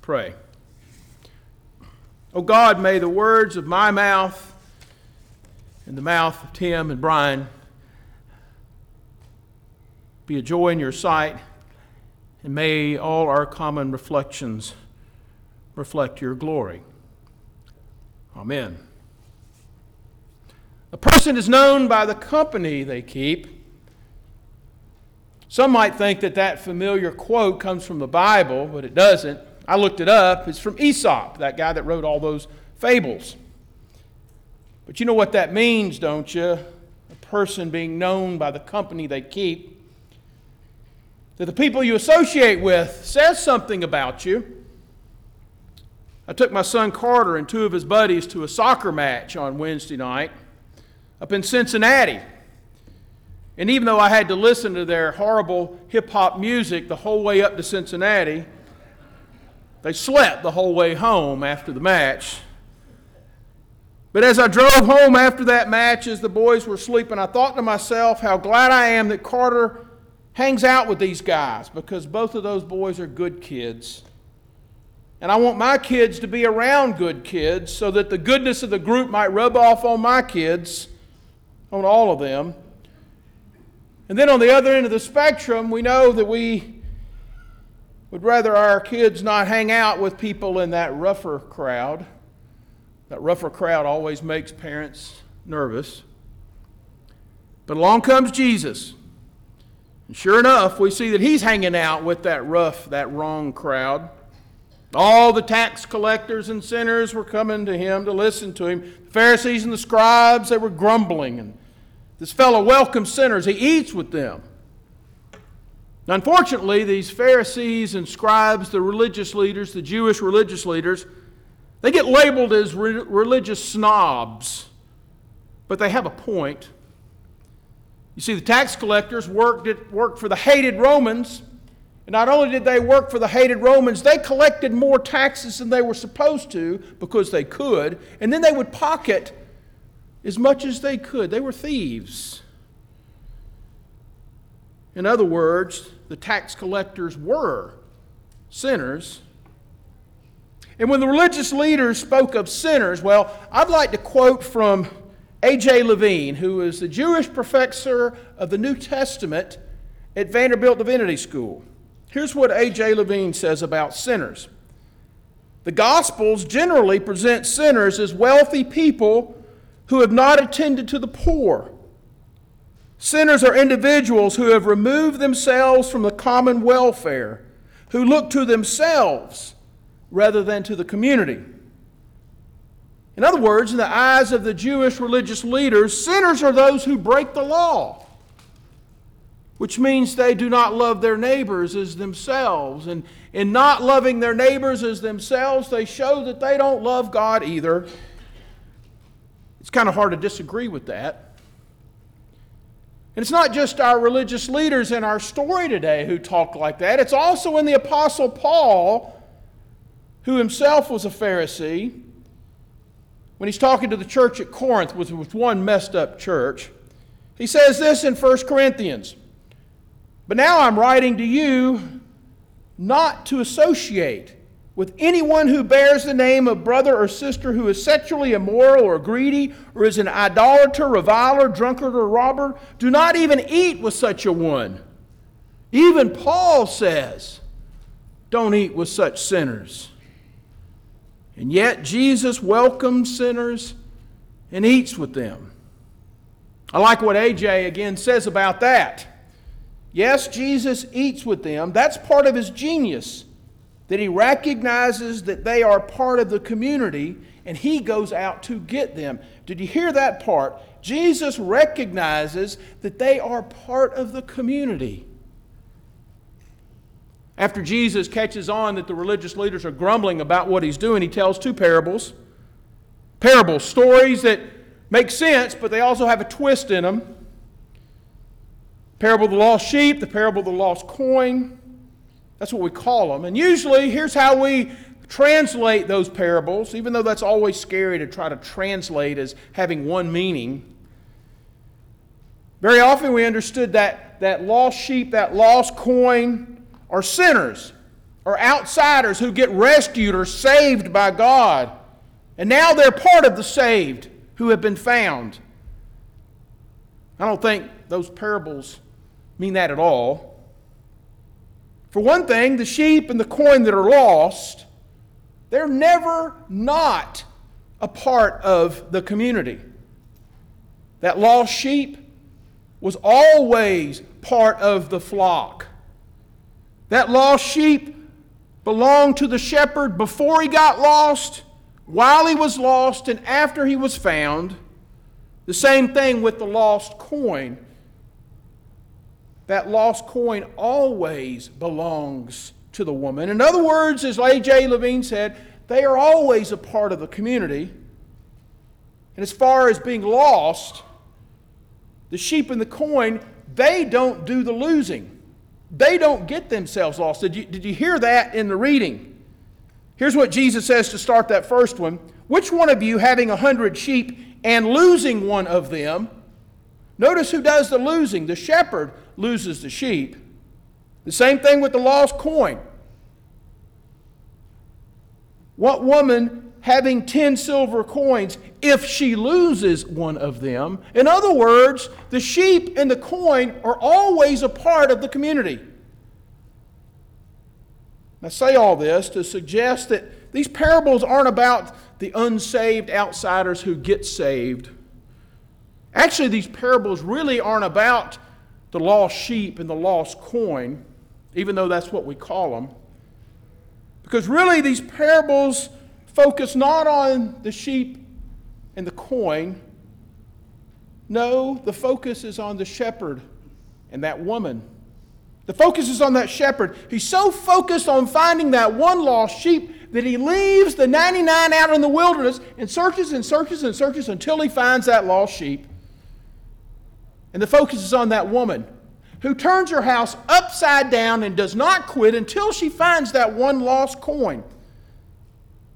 pray. Oh God, may the words of my mouth and the mouth of Tim and Brian be a joy in your sight, and may all our common reflections reflect your glory. Amen. A person is known by the company they keep. Some might think that that familiar quote comes from the Bible, but it doesn't. I looked it up. It's from Aesop, that guy that wrote all those fables. But you know what that means, don't you? A person being known by the company they keep. That the people you associate with says something about you. I took my son Carter and two of his buddies to a soccer match on Wednesday night up in Cincinnati. And even though I had to listen to their horrible hip hop music the whole way up to Cincinnati, they slept the whole way home after the match. But as I drove home after that match, as the boys were sleeping, I thought to myself how glad I am that Carter hangs out with these guys because both of those boys are good kids. And I want my kids to be around good kids so that the goodness of the group might rub off on my kids, on all of them. And then on the other end of the spectrum, we know that we would rather our kids not hang out with people in that rougher crowd. That rougher crowd always makes parents nervous. But along comes Jesus. And sure enough, we see that he's hanging out with that rough, that wrong crowd. All the tax collectors and sinners were coming to him to listen to him. The Pharisees and the scribes, they were grumbling and this fellow welcomes sinners, he eats with them. Unfortunately, these Pharisees and scribes, the religious leaders, the Jewish religious leaders, they get labeled as re- religious snobs, but they have a point. You see, the tax collectors worked, it, worked for the hated Romans. And not only did they work for the hated Romans, they collected more taxes than they were supposed to because they could. And then they would pocket as much as they could. They were thieves. In other words, the tax collectors were sinners. And when the religious leaders spoke of sinners, well, I'd like to quote from A.J. Levine, who is the Jewish professor of the New Testament at Vanderbilt Divinity School. Here's what A.J. Levine says about sinners. The Gospels generally present sinners as wealthy people who have not attended to the poor. Sinners are individuals who have removed themselves from the common welfare, who look to themselves rather than to the community. In other words, in the eyes of the Jewish religious leaders, sinners are those who break the law, which means they do not love their neighbors as themselves. And in not loving their neighbors as themselves, they show that they don't love God either. It's kind of hard to disagree with that. And it's not just our religious leaders in our story today who talk like that, it's also in the Apostle Paul, who himself was a Pharisee. When he's talking to the church at Corinth, which was one messed up church, he says this in 1 Corinthians But now I'm writing to you not to associate with anyone who bears the name of brother or sister who is sexually immoral or greedy or is an idolater, reviler, drunkard, or robber, do not even eat with such a one. Even Paul says, don't eat with such sinners. And yet Jesus welcomes sinners and eats with them. I like what AJ again says about that. Yes, Jesus eats with them. That's part of his genius that he recognizes that they are part of the community and he goes out to get them. Did you hear that part? Jesus recognizes that they are part of the community. After Jesus catches on that the religious leaders are grumbling about what he's doing, he tells two parables. Parables, stories that make sense, but they also have a twist in them. Parable of the lost sheep, the parable of the lost coin. That's what we call them. And usually, here's how we translate those parables, even though that's always scary to try to translate as having one meaning. Very often, we understood that that lost sheep, that lost coin, are sinners. or outsiders who get rescued or saved by God. And now they're part of the saved who have been found. I don't think those parables mean that at all. For one thing, the sheep and the coin that are lost, they're never not a part of the community. That lost sheep was always part of the flock. That lost sheep belonged to the shepherd before he got lost, while he was lost, and after he was found. The same thing with the lost coin. That lost coin always belongs to the woman. In other words, as A.J. Levine said, they are always a part of the community. And as far as being lost, the sheep and the coin, they don't do the losing. They don't get themselves lost. Did you, did you hear that in the reading? Here's what Jesus says to start that first one Which one of you, having a hundred sheep and losing one of them, notice who does the losing? The shepherd loses the sheep. The same thing with the lost coin. What woman having 10 silver coins if she loses one of them. In other words, the sheep and the coin are always a part of the community. I say all this to suggest that these parables aren't about the unsaved outsiders who get saved. Actually, these parables really aren't about the lost sheep and the lost coin, even though that's what we call them. Because really, these parables focus not on the sheep and the coin. No, the focus is on the shepherd and that woman. The focus is on that shepherd. He's so focused on finding that one lost sheep that he leaves the 99 out in the wilderness and searches and searches and searches until he finds that lost sheep. And the focus is on that woman who turns her house upside down and does not quit until she finds that one lost coin.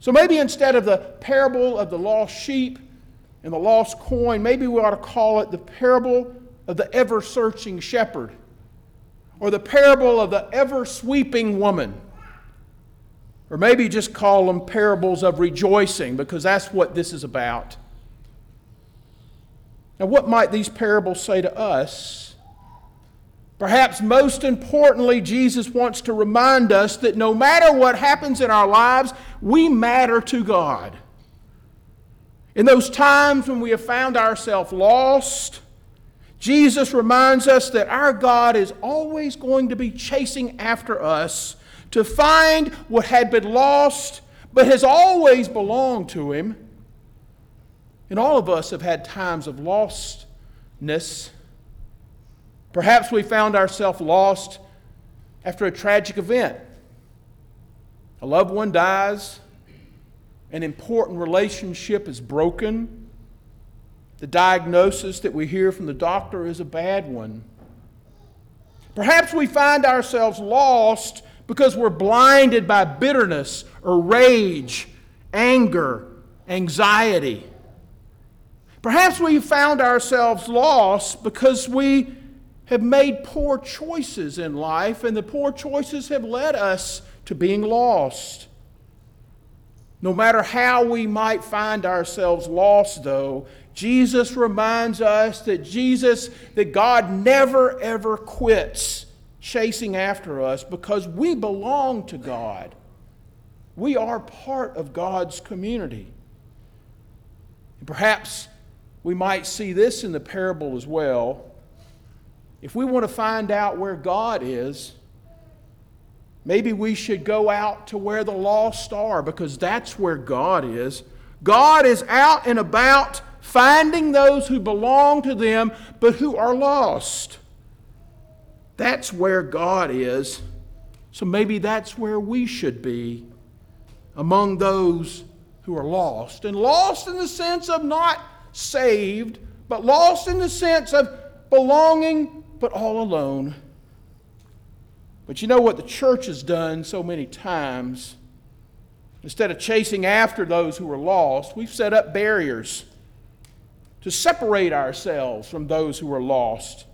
So maybe instead of the parable of the lost sheep and the lost coin, maybe we ought to call it the parable of the ever searching shepherd or the parable of the ever sweeping woman. Or maybe just call them parables of rejoicing because that's what this is about. Now, what might these parables say to us Perhaps most importantly, Jesus wants to remind us that no matter what happens in our lives, we matter to God. In those times when we have found ourselves lost, Jesus reminds us that our God is always going to be chasing after us to find what had been lost but has always belonged to Him. And all of us have had times of lostness. Perhaps we found ourselves lost after a tragic event. A loved one dies, an important relationship is broken. The diagnosis that we hear from the doctor is a bad one. Perhaps we find ourselves lost because we're blinded by bitterness or rage, anger, anxiety. Perhaps we found ourselves lost because we have made poor choices in life, and the poor choices have led us to being lost. No matter how we might find ourselves lost, though, Jesus reminds us that Jesus, that God never ever quits chasing after us because we belong to God. We are part of God's community. And perhaps we might see this in the parable as well. If we want to find out where God is, maybe we should go out to where the lost are because that's where God is. God is out and about finding those who belong to them but who are lost. That's where God is. So maybe that's where we should be among those who are lost. And lost in the sense of not saved, but lost in the sense of belonging but all alone. But you know what the church has done so many times? Instead of chasing after those who are lost, we've set up barriers to separate ourselves from those who are lost.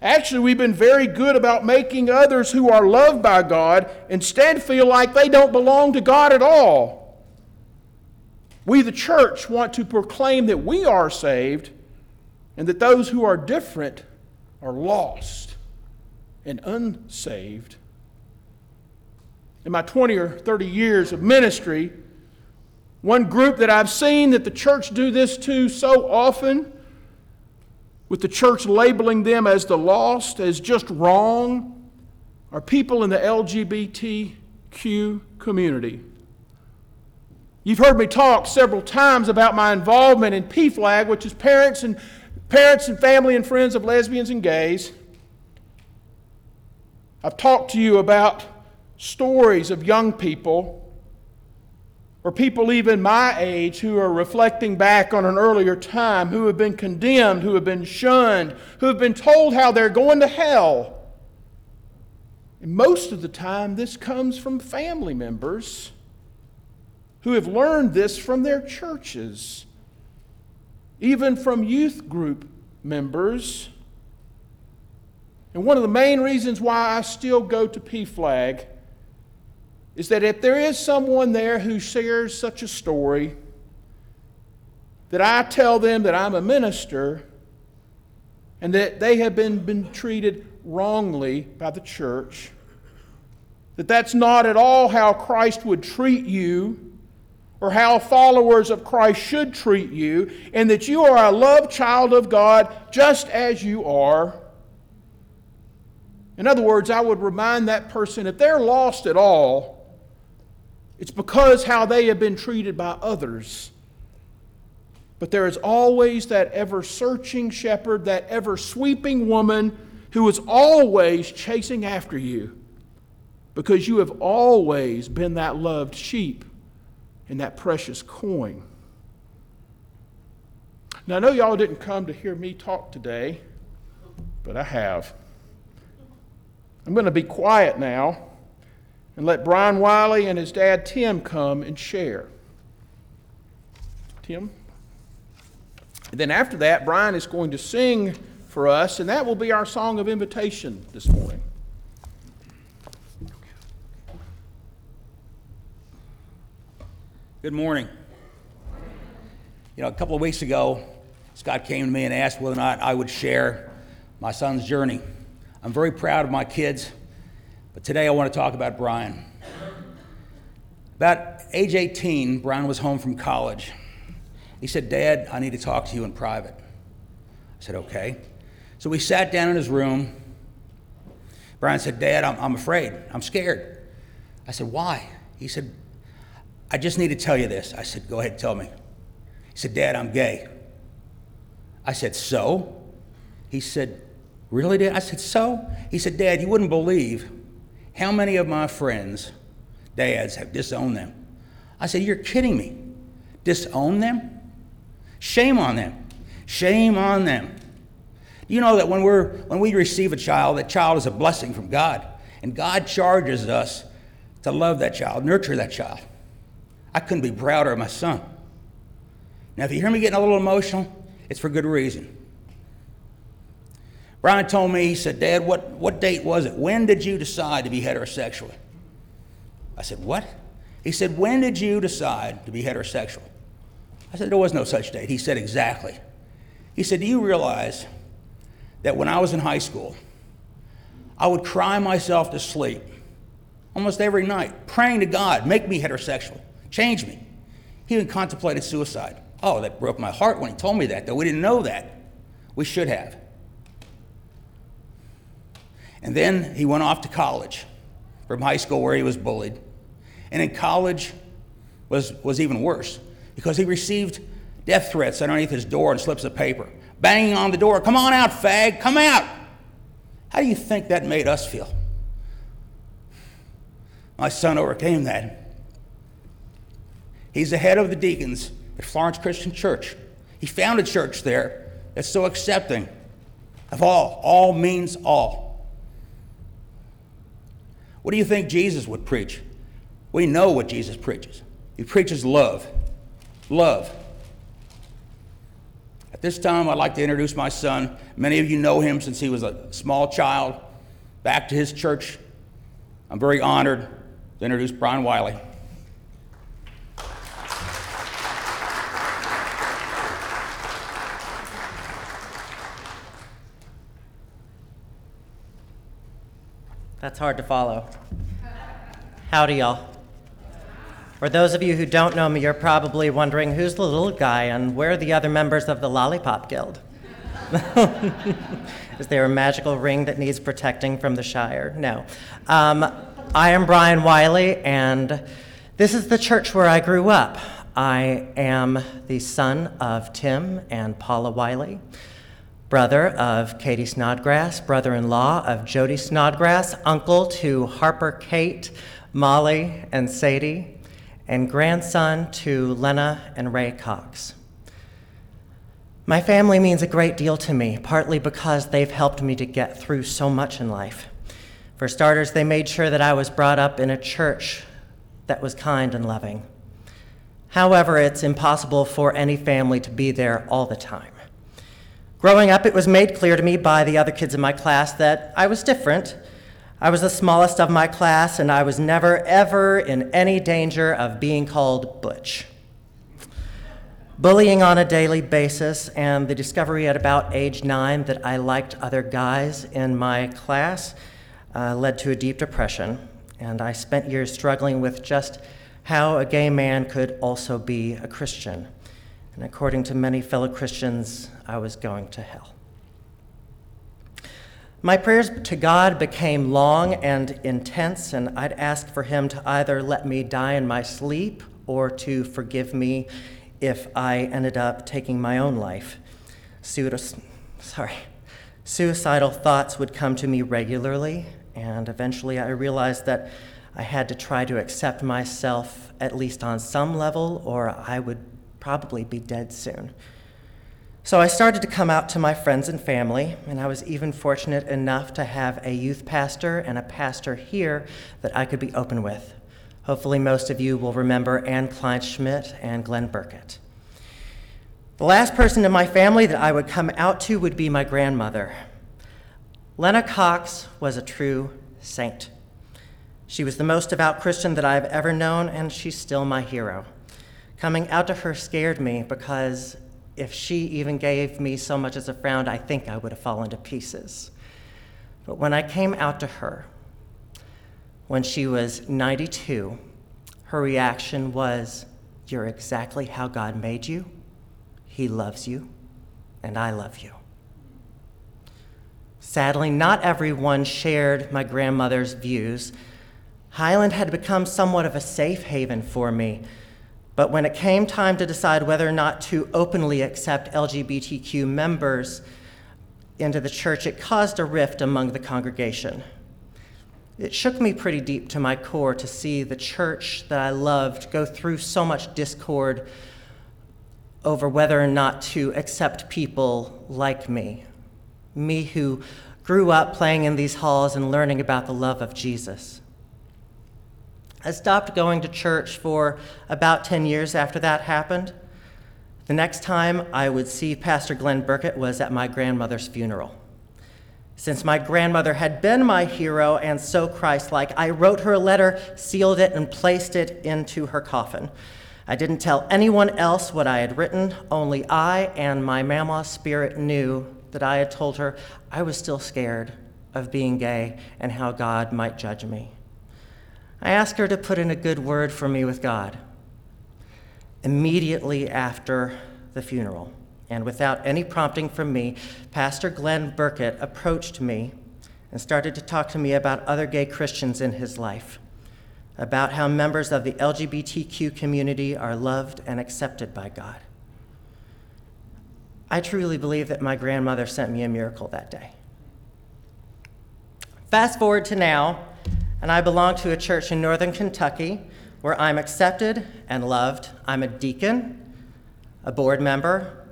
Actually, we've been very good about making others who are loved by God instead feel like they don't belong to God at all. We, the church, want to proclaim that we are saved and that those who are different are lost and unsaved. In my 20 or 30 years of ministry, one group that I've seen that the church do this to so often with the church labeling them as the lost, as just wrong, are people in the LGBTQ community. You've heard me talk several times about my involvement in PFLAG, which is parents and parents and family and friends of lesbians and gays. I've talked to you about stories of young people or people even my age who are reflecting back on an earlier time, who have been condemned, who have been shunned, who have been told how they're going to hell. And most of the time, this comes from family members who have learned this from their churches, even from youth group members. And one of the main reasons why I still go to PFLAG is that if there is someone there who shares such a story, that I tell them that I'm a minister and that they have been, been treated wrongly by the church, that that's not at all how Christ would treat you or how followers of Christ should treat you, and that you are a loved child of God just as you are. In other words, I would remind that person if they're lost at all, it's because how they have been treated by others. But there is always that ever searching shepherd, that ever sweeping woman who is always chasing after you because you have always been that loved sheep and that precious coin. Now, I know y'all didn't come to hear me talk today, but I have. I'm going to be quiet now and let Brian Wiley and his dad Tim come and share. Tim? And then after that, Brian is going to sing for us, and that will be our song of invitation this morning. Good morning. You know, a couple of weeks ago, Scott came to me and asked whether or not I would share my son's journey. I'm very proud of my kids. But today I want to talk about Brian. About age 18, Brian was home from college. He said, Dad, I need to talk to you in private. I said, Okay. So we sat down in his room. Brian said, Dad, I'm, I'm afraid. I'm scared. I said, Why? He said, I just need to tell you this. I said, Go ahead, tell me. He said, Dad, I'm gay. I said, So? He said, Really, Dad? I said, So? He said, Dad, you wouldn't believe how many of my friends, dads, have disowned them? I said, You're kidding me. Disown them? Shame on them. Shame on them. You know that when, we're, when we receive a child, that child is a blessing from God. And God charges us to love that child, nurture that child. I couldn't be prouder of my son. Now, if you hear me getting a little emotional, it's for good reason. Brian told me, he said, Dad, what, what date was it? When did you decide to be heterosexual? I said, What? He said, When did you decide to be heterosexual? I said, There was no such date. He said, Exactly. He said, Do you realize that when I was in high school, I would cry myself to sleep almost every night, praying to God, make me heterosexual, change me. He even contemplated suicide. Oh, that broke my heart when he told me that, though we didn't know that. We should have. And then he went off to college from high school where he was bullied. And in college was, was even worse because he received death threats underneath his door and slips of paper, banging on the door, Come on out, fag, come out. How do you think that made us feel? My son overcame that. He's the head of the deacons at Florence Christian Church. He founded a church there that's so accepting of all. All means all. What do you think Jesus would preach? We know what Jesus preaches. He preaches love. Love. At this time, I'd like to introduce my son. Many of you know him since he was a small child, back to his church. I'm very honored to introduce Brian Wiley. That's hard to follow. Howdy, y'all. For those of you who don't know me, you're probably wondering who's the little guy and where are the other members of the Lollipop Guild? Is there a magical ring that needs protecting from the Shire? No. Um, I am Brian Wiley, and this is the church where I grew up. I am the son of Tim and Paula Wiley brother of Katie Snodgrass, brother in law of Jody Snodgrass, uncle to Harper Kate, Molly, and Sadie, and grandson to Lena and Ray Cox. My family means a great deal to me, partly because they've helped me to get through so much in life. For starters, they made sure that I was brought up in a church that was kind and loving. However, it's impossible for any family to be there all the time. Growing up, it was made clear to me by the other kids in my class that I was different. I was the smallest of my class, and I was never, ever in any danger of being called Butch. Bullying on a daily basis, and the discovery at about age nine that I liked other guys in my class uh, led to a deep depression, and I spent years struggling with just how a gay man could also be a Christian. And according to many fellow Christians, I was going to hell. My prayers to God became long and intense, and I'd ask for Him to either let me die in my sleep or to forgive me if I ended up taking my own life. sorry. Suicidal thoughts would come to me regularly, and eventually I realized that I had to try to accept myself, at least on some level, or I would probably be dead soon. So I started to come out to my friends and family, and I was even fortunate enough to have a youth pastor and a pastor here that I could be open with. Hopefully, most of you will remember Ann Kleinschmidt and Glenn Burkett. The last person in my family that I would come out to would be my grandmother. Lena Cox was a true saint. She was the most devout Christian that I've ever known, and she's still my hero. Coming out to her scared me because if she even gave me so much as a frown, I think I would have fallen to pieces. But when I came out to her, when she was 92, her reaction was, You're exactly how God made you. He loves you, and I love you. Sadly, not everyone shared my grandmother's views. Highland had become somewhat of a safe haven for me but when it came time to decide whether or not to openly accept LGBTQ members into the church, it caused a rift among the congregation. It shook me pretty deep to my core to see the church that I loved go through so much discord over whether or not to accept people like me, me who grew up playing in these halls and learning about the love of Jesus. I stopped going to church for about 10 years after that happened. The next time I would see Pastor Glenn Burkett was at my grandmother's funeral. Since my grandmother had been my hero and so Christ like, I wrote her a letter, sealed it, and placed it into her coffin. I didn't tell anyone else what I had written, only I and my mama's spirit knew that I had told her I was still scared of being gay and how God might judge me. I asked her to put in a good word for me with God. Immediately after the funeral, and without any prompting from me, Pastor Glenn Burkett approached me and started to talk to me about other gay Christians in his life, about how members of the LGBTQ community are loved and accepted by God. I truly believe that my grandmother sent me a miracle that day. Fast forward to now, and I belong to a church in northern Kentucky where I'm accepted and loved. I'm a deacon, a board member,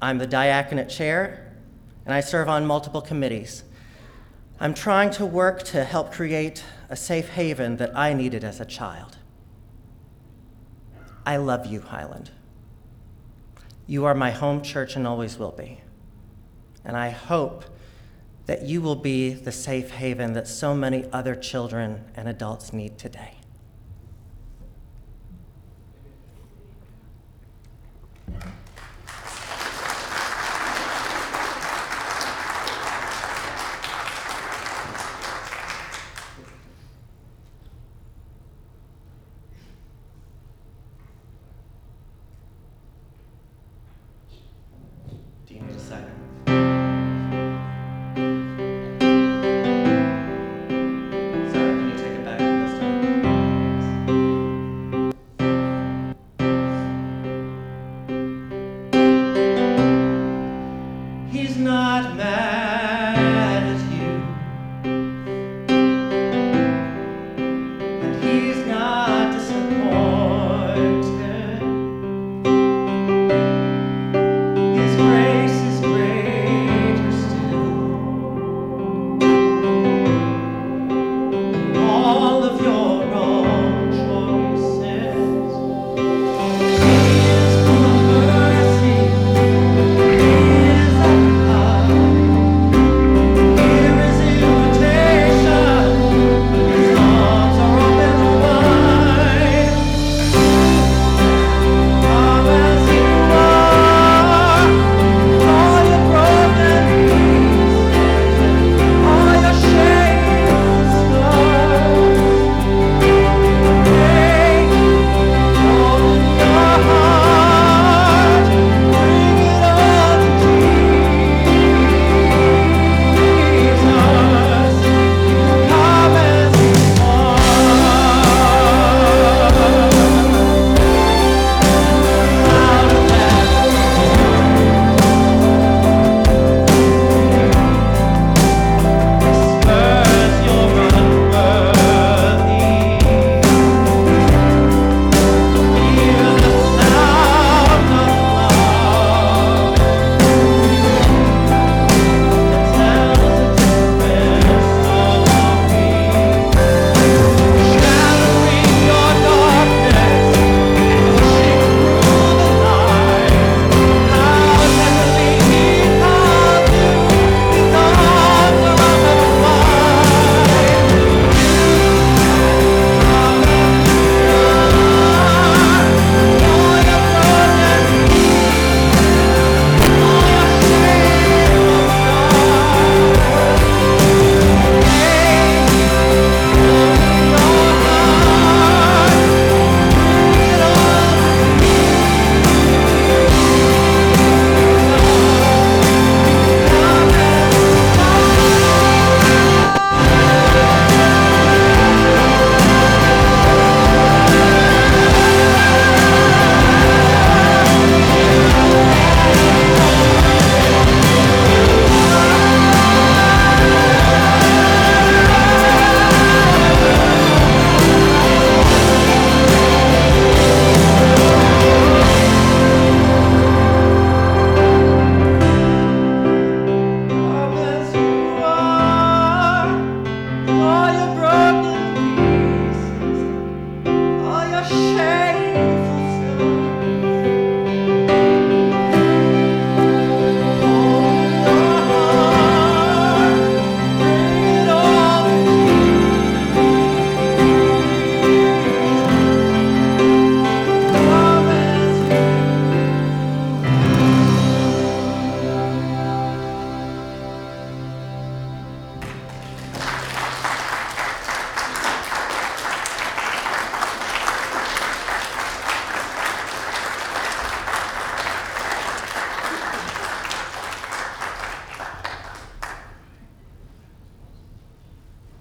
I'm the diaconate chair, and I serve on multiple committees. I'm trying to work to help create a safe haven that I needed as a child. I love you, Highland. You are my home church and always will be. And I hope that you will be the safe haven that so many other children and adults need today.